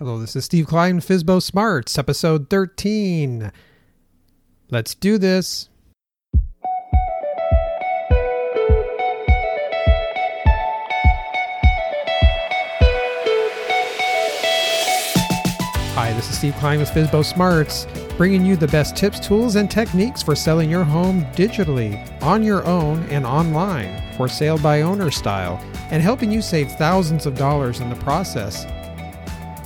Hello, this is Steve Klein, FSBO Smarts, episode 13. Let's do this. Hi, this is Steve Klein with FSBO Smarts, bringing you the best tips, tools, and techniques for selling your home digitally, on your own, and online, for sale by owner style, and helping you save thousands of dollars in the process.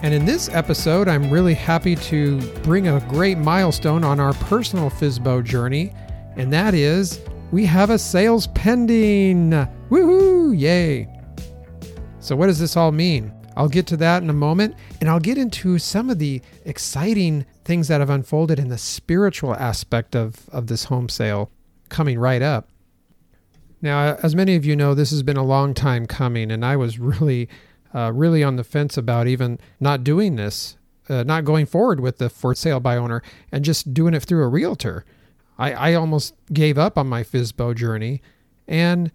And in this episode, I'm really happy to bring a great milestone on our personal FSBO journey, and that is we have a sales pending. Woohoo! Yay! So, what does this all mean? I'll get to that in a moment, and I'll get into some of the exciting things that have unfolded in the spiritual aspect of, of this home sale coming right up. Now, as many of you know, this has been a long time coming, and I was really uh, really on the fence about even not doing this, uh, not going forward with the for sale by owner and just doing it through a realtor. I, I almost gave up on my FSBO journey and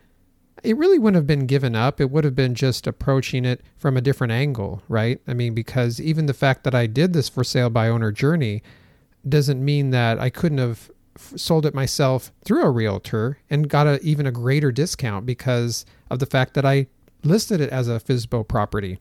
it really wouldn't have been given up. It would have been just approaching it from a different angle, right? I mean, because even the fact that I did this for sale by owner journey doesn't mean that I couldn't have sold it myself through a realtor and got a, even a greater discount because of the fact that I listed it as a FSBO property.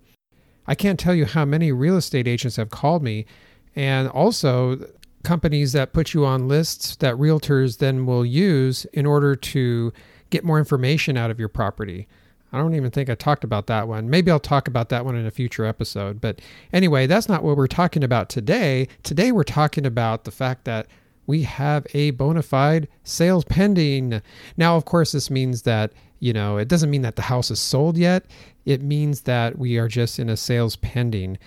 I can't tell you how many real estate agents have called me, and also companies that put you on lists that realtors then will use in order to get more information out of your property. I don't even think I talked about that one. Maybe I'll talk about that one in a future episode. But anyway, that's not what we're talking about today. Today, we're talking about the fact that we have a bona fide sales pending. Now, of course, this means that you know, it doesn't mean that the house is sold yet. It means that we are just in a sales pending.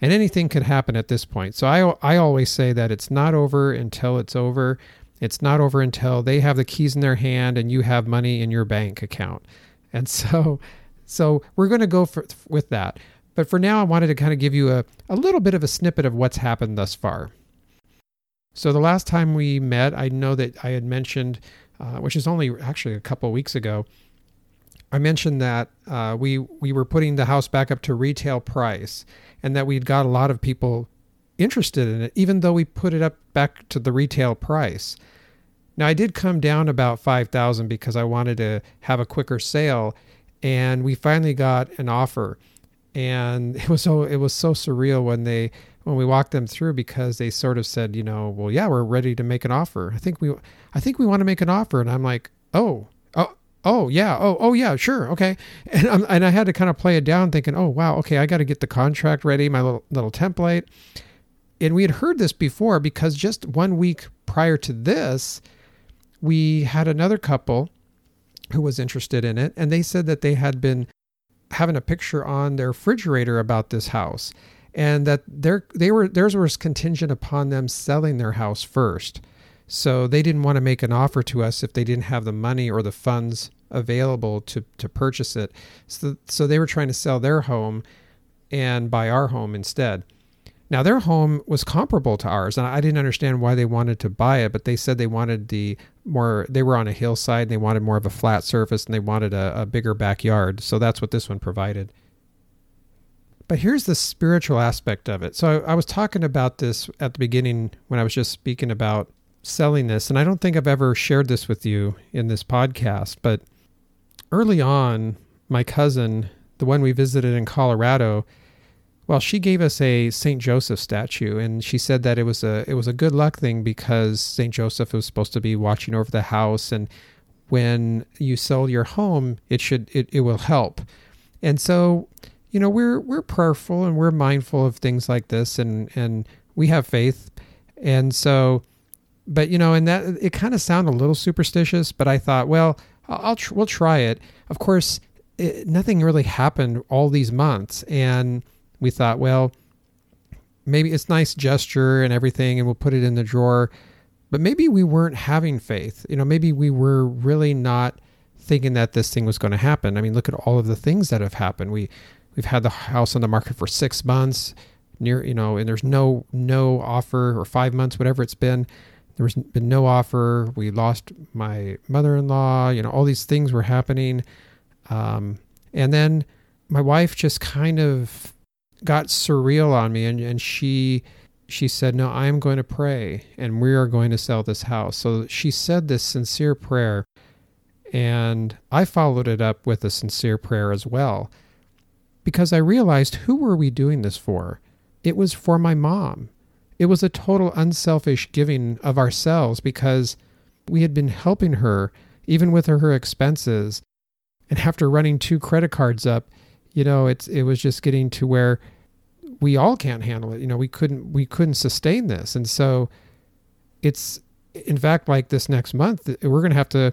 And anything could happen at this point. So I, I always say that it's not over until it's over. It's not over until they have the keys in their hand and you have money in your bank account. And so, so we're going to go for, with that. But for now, I wanted to kind of give you a, a little bit of a snippet of what's happened thus far. So the last time we met, I know that I had mentioned uh, which is only actually a couple weeks ago. I mentioned that uh, we we were putting the house back up to retail price, and that we'd got a lot of people interested in it, even though we put it up back to the retail price. Now I did come down about five thousand because I wanted to have a quicker sale, and we finally got an offer, and it was so it was so surreal when they when we walked them through because they sort of said, you know, well, yeah, we're ready to make an offer. I think we, I think we want to make an offer, and I'm like, oh, oh, oh, yeah, oh, oh, yeah, sure, okay, and I'm, and I had to kind of play it down, thinking, oh, wow, okay, I got to get the contract ready, my little little template, and we had heard this before because just one week prior to this, we had another couple who was interested in it, and they said that they had been having a picture on their refrigerator about this house and that their they were theirs was contingent upon them selling their house first. So they didn't want to make an offer to us if they didn't have the money or the funds available to to purchase it. So so they were trying to sell their home and buy our home instead. Now their home was comparable to ours, and I didn't understand why they wanted to buy it, but they said they wanted the more they were on a hillside and they wanted more of a flat surface and they wanted a, a bigger backyard. So that's what this one provided. But here's the spiritual aspect of it. So I, I, was talking about this at the beginning when I was just speaking about selling this, and I don't think I've ever shared this with you in this podcast. But early on, my cousin, the one we visited in Colorado, well, she gave us a Saint Joseph statue, and she said that it was a it was a good luck thing because Saint Joseph was supposed to be watching over the house, and when you sell your home, it should it, it will help. And so you know we're we're prayerful and we're mindful of things like this and and we have faith. And so but you know and that it kind of sounded a little superstitious but i thought well i'll tr- we'll try it. Of course it, nothing really happened all these months. And we thought well maybe it's nice gesture and everything and we'll put it in the drawer. But maybe we weren't having faith. You know maybe we were really not thinking that this thing was going to happen. I mean look at all of the things that have happened. We We've had the house on the market for six months, near you know, and there's no no offer or five months, whatever it's been. There's been no offer. We lost my mother-in-law. You know, all these things were happening, um, and then my wife just kind of got surreal on me and, and she she said, No, I am going to pray and we are going to sell this house. So she said this sincere prayer. And I followed it up with a sincere prayer as well because I realized who were we doing this for? It was for my mom. It was a total unselfish giving of ourselves because we had been helping her even with her her expenses. And after running two credit cards up, you know, it's it was just getting to where we all can't handle it. You know, we couldn't we couldn't sustain this. And so it's in fact like this next month we're going to have to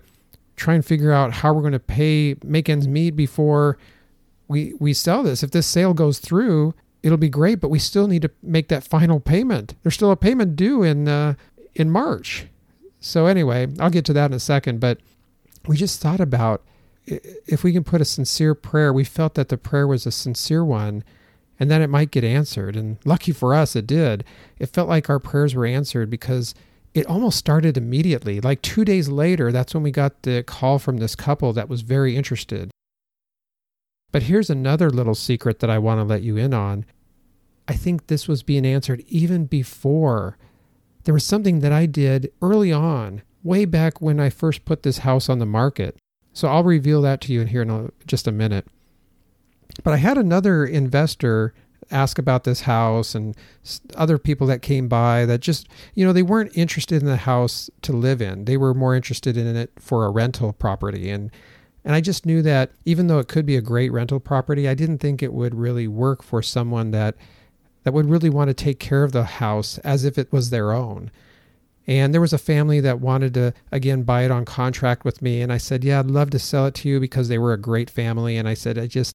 try and figure out how we're going to pay make ends meet before we we sell this. If this sale goes through, it'll be great, but we still need to make that final payment. There's still a payment due in uh, in March. So anyway, I'll get to that in a second, but we just thought about if we can put a sincere prayer. We felt that the prayer was a sincere one and then it might get answered. And lucky for us, it did. It felt like our prayers were answered because it almost started immediately. Like two days later, that's when we got the call from this couple that was very interested. But here's another little secret that I want to let you in on. I think this was being answered even before. There was something that I did early on, way back when I first put this house on the market. So I'll reveal that to you in here in a, just a minute. But I had another investor ask about this house and other people that came by that just, you know, they weren't interested in the house to live in. They were more interested in it for a rental property. And and I just knew that even though it could be a great rental property, I didn't think it would really work for someone that that would really want to take care of the house as if it was their own. And there was a family that wanted to, again, buy it on contract with me. And I said, Yeah, I'd love to sell it to you because they were a great family. And I said, I just,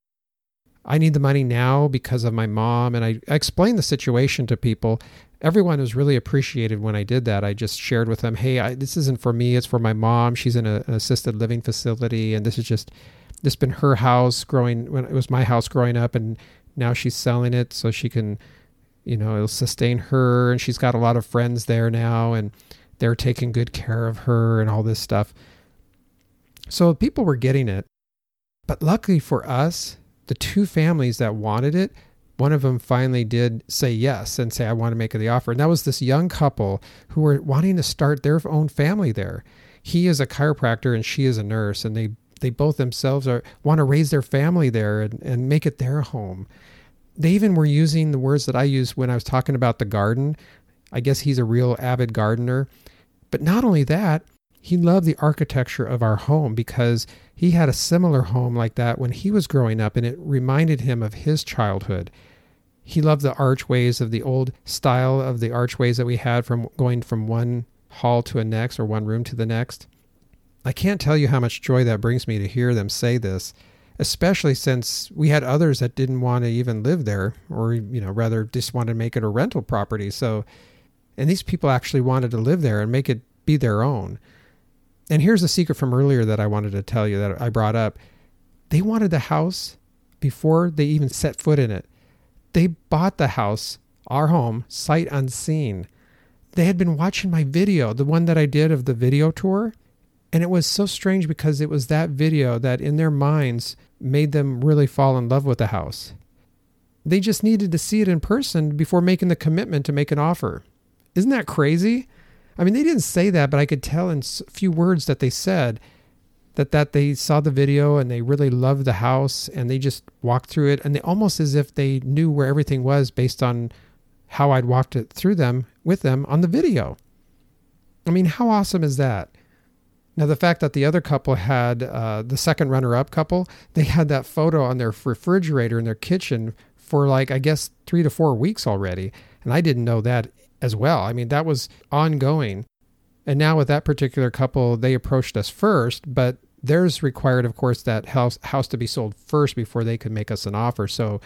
I need the money now because of my mom. And I, I explained the situation to people. Everyone was really appreciated when I did that. I just shared with them, hey, I, this isn't for me. It's for my mom. She's in a, an assisted living facility. And this is just, this has been her house growing, when it was my house growing up. And now she's selling it so she can, you know, it'll sustain her. And she's got a lot of friends there now. And they're taking good care of her and all this stuff. So people were getting it. But luckily for us, the two families that wanted it, one of them finally did say yes and say, I want to make the offer. And that was this young couple who were wanting to start their own family there. He is a chiropractor and she is a nurse, and they, they both themselves are want to raise their family there and, and make it their home. They even were using the words that I used when I was talking about the garden. I guess he's a real avid gardener. But not only that, he loved the architecture of our home because he had a similar home like that when he was growing up, and it reminded him of his childhood. He loved the archways of the old style of the archways that we had from going from one hall to a next or one room to the next. I can't tell you how much joy that brings me to hear them say this, especially since we had others that didn't want to even live there or you know rather just wanted to make it a rental property. So and these people actually wanted to live there and make it be their own. And here's a secret from earlier that I wanted to tell you that I brought up. They wanted the house before they even set foot in it. They bought the house, our home, sight unseen. They had been watching my video, the one that I did of the video tour. And it was so strange because it was that video that in their minds made them really fall in love with the house. They just needed to see it in person before making the commitment to make an offer. Isn't that crazy? I mean, they didn't say that, but I could tell in a few words that they said that that they saw the video and they really loved the house and they just walked through it and they almost as if they knew where everything was based on how I'd walked it through them with them on the video. I mean, how awesome is that? Now, the fact that the other couple had uh, the second runner up couple, they had that photo on their refrigerator in their kitchen for like, I guess, three to four weeks already. And I didn't know that as well. I mean, that was ongoing. And now with that particular couple, they approached us first, but theirs required, of course, that house house to be sold first before they could make us an offer. So,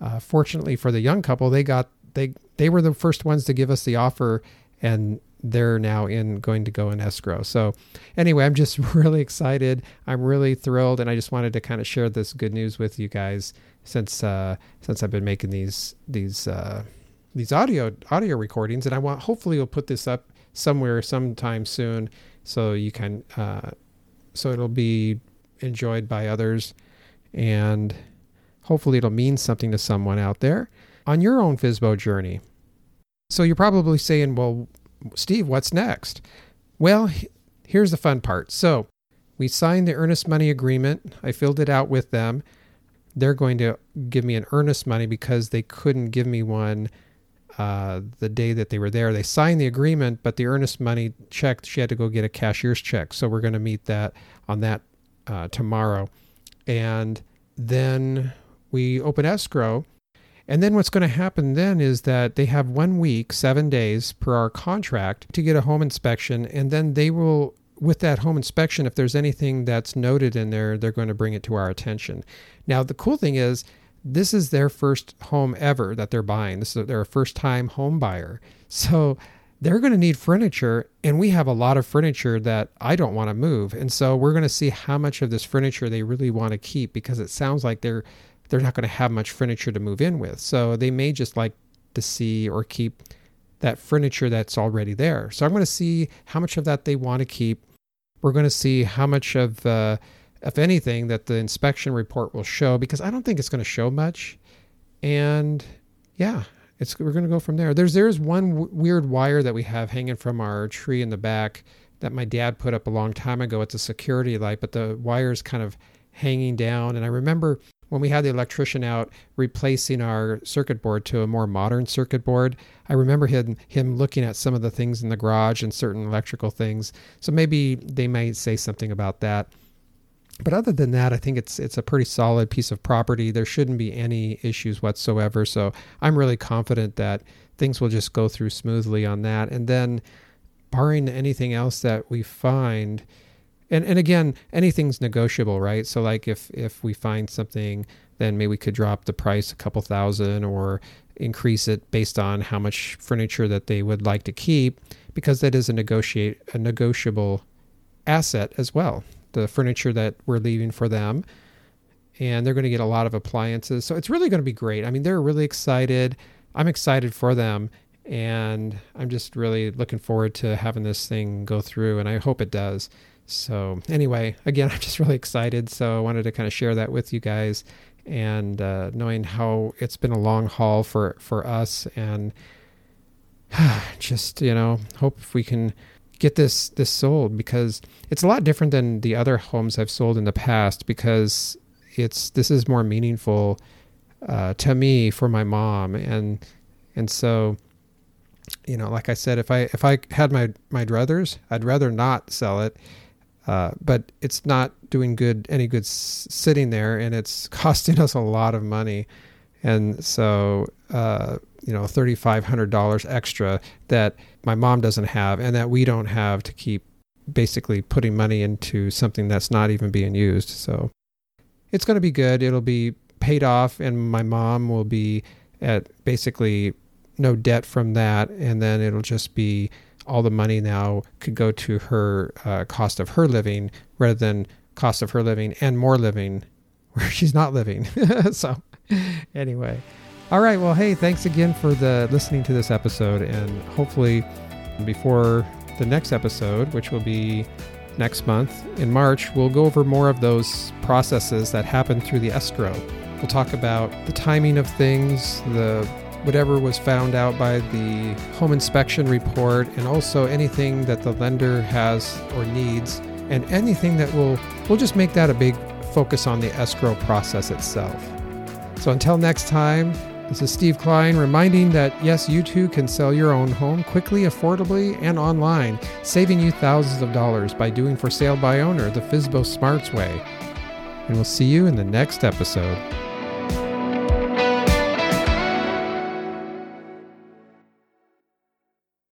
uh, fortunately for the young couple, they got they they were the first ones to give us the offer, and they're now in going to go in escrow. So, anyway, I'm just really excited. I'm really thrilled, and I just wanted to kind of share this good news with you guys since uh, since I've been making these these. Uh, these audio audio recordings, and I want hopefully we'll put this up somewhere sometime soon, so you can uh, so it'll be enjoyed by others, and hopefully it'll mean something to someone out there. on your own FSBO journey. So you're probably saying, well, Steve, what's next? Well, here's the fun part. So we signed the earnest money agreement. I filled it out with them. They're going to give me an earnest money because they couldn't give me one uh, the day that they were there. They signed the agreement, but the earnest money check, she had to go get a cashier's check. So we're going to meet that on that uh, tomorrow. And then we open escrow. And then what's going to happen then is that they have one week, seven days per our contract to get a home inspection. And then they will, with that home inspection, if there's anything that's noted in there, they're going to bring it to our attention. Now, the cool thing is, this is their first home ever that they're buying. This is their first time home buyer. So they're going to need furniture and we have a lot of furniture that I don't want to move. And so we're going to see how much of this furniture they really want to keep because it sounds like they're they're not going to have much furniture to move in with. So they may just like to see or keep that furniture that's already there. So I'm going to see how much of that they want to keep. We're going to see how much of uh, if anything, that the inspection report will show because I don't think it's going to show much. And yeah, it's we're going to go from there. There's there's one w- weird wire that we have hanging from our tree in the back that my dad put up a long time ago. It's a security light, but the wire is kind of hanging down. And I remember when we had the electrician out replacing our circuit board to a more modern circuit board, I remember him him looking at some of the things in the garage and certain electrical things. So maybe they might say something about that. But other than that, I think it's it's a pretty solid piece of property. There shouldn't be any issues whatsoever. So I'm really confident that things will just go through smoothly on that. And then, barring anything else that we find, and and again, anything's negotiable, right? So like if if we find something, then maybe we could drop the price a couple thousand or increase it based on how much furniture that they would like to keep, because that is a negotiate a negotiable asset as well the furniture that we're leaving for them. And they're going to get a lot of appliances. So it's really going to be great. I mean, they're really excited. I'm excited for them. And I'm just really looking forward to having this thing go through. And I hope it does. So, anyway, again, I'm just really excited. So, I wanted to kind of share that with you guys and uh, knowing how it's been a long haul for, for us. And just, you know, hope we can get this this sold because it's a lot different than the other homes I've sold in the past because it's this is more meaningful uh, to me for my mom. And and so you know like I said if I if I had my my druthers I'd rather not sell it uh, but it's not doing good any good s- sitting there and it's costing us a lot of money. And so uh, you know $3500 extra that my mom doesn't have and that we don't have to keep basically putting money into something that's not even being used. So it's going to be good. It'll be paid off and my mom will be at basically no debt from that. And then it'll just be all the money now could go to her uh, cost of her living rather than cost of her living and more living where she's not living. So anyway all right. Well, hey, thanks again for the listening to this episode, and hopefully, before the next episode, which will be next month in March, we'll go over more of those processes that happen through the escrow. We'll talk about the timing of things, the whatever was found out by the home inspection report, and also anything that the lender has or needs, and anything that will we'll just make that a big focus on the escrow process itself. So until next time, this is Steve Klein reminding that yes, you too can sell your own home quickly, affordably, and online, saving you thousands of dollars by doing for sale by owner the FSBO Smarts way. And we'll see you in the next episode.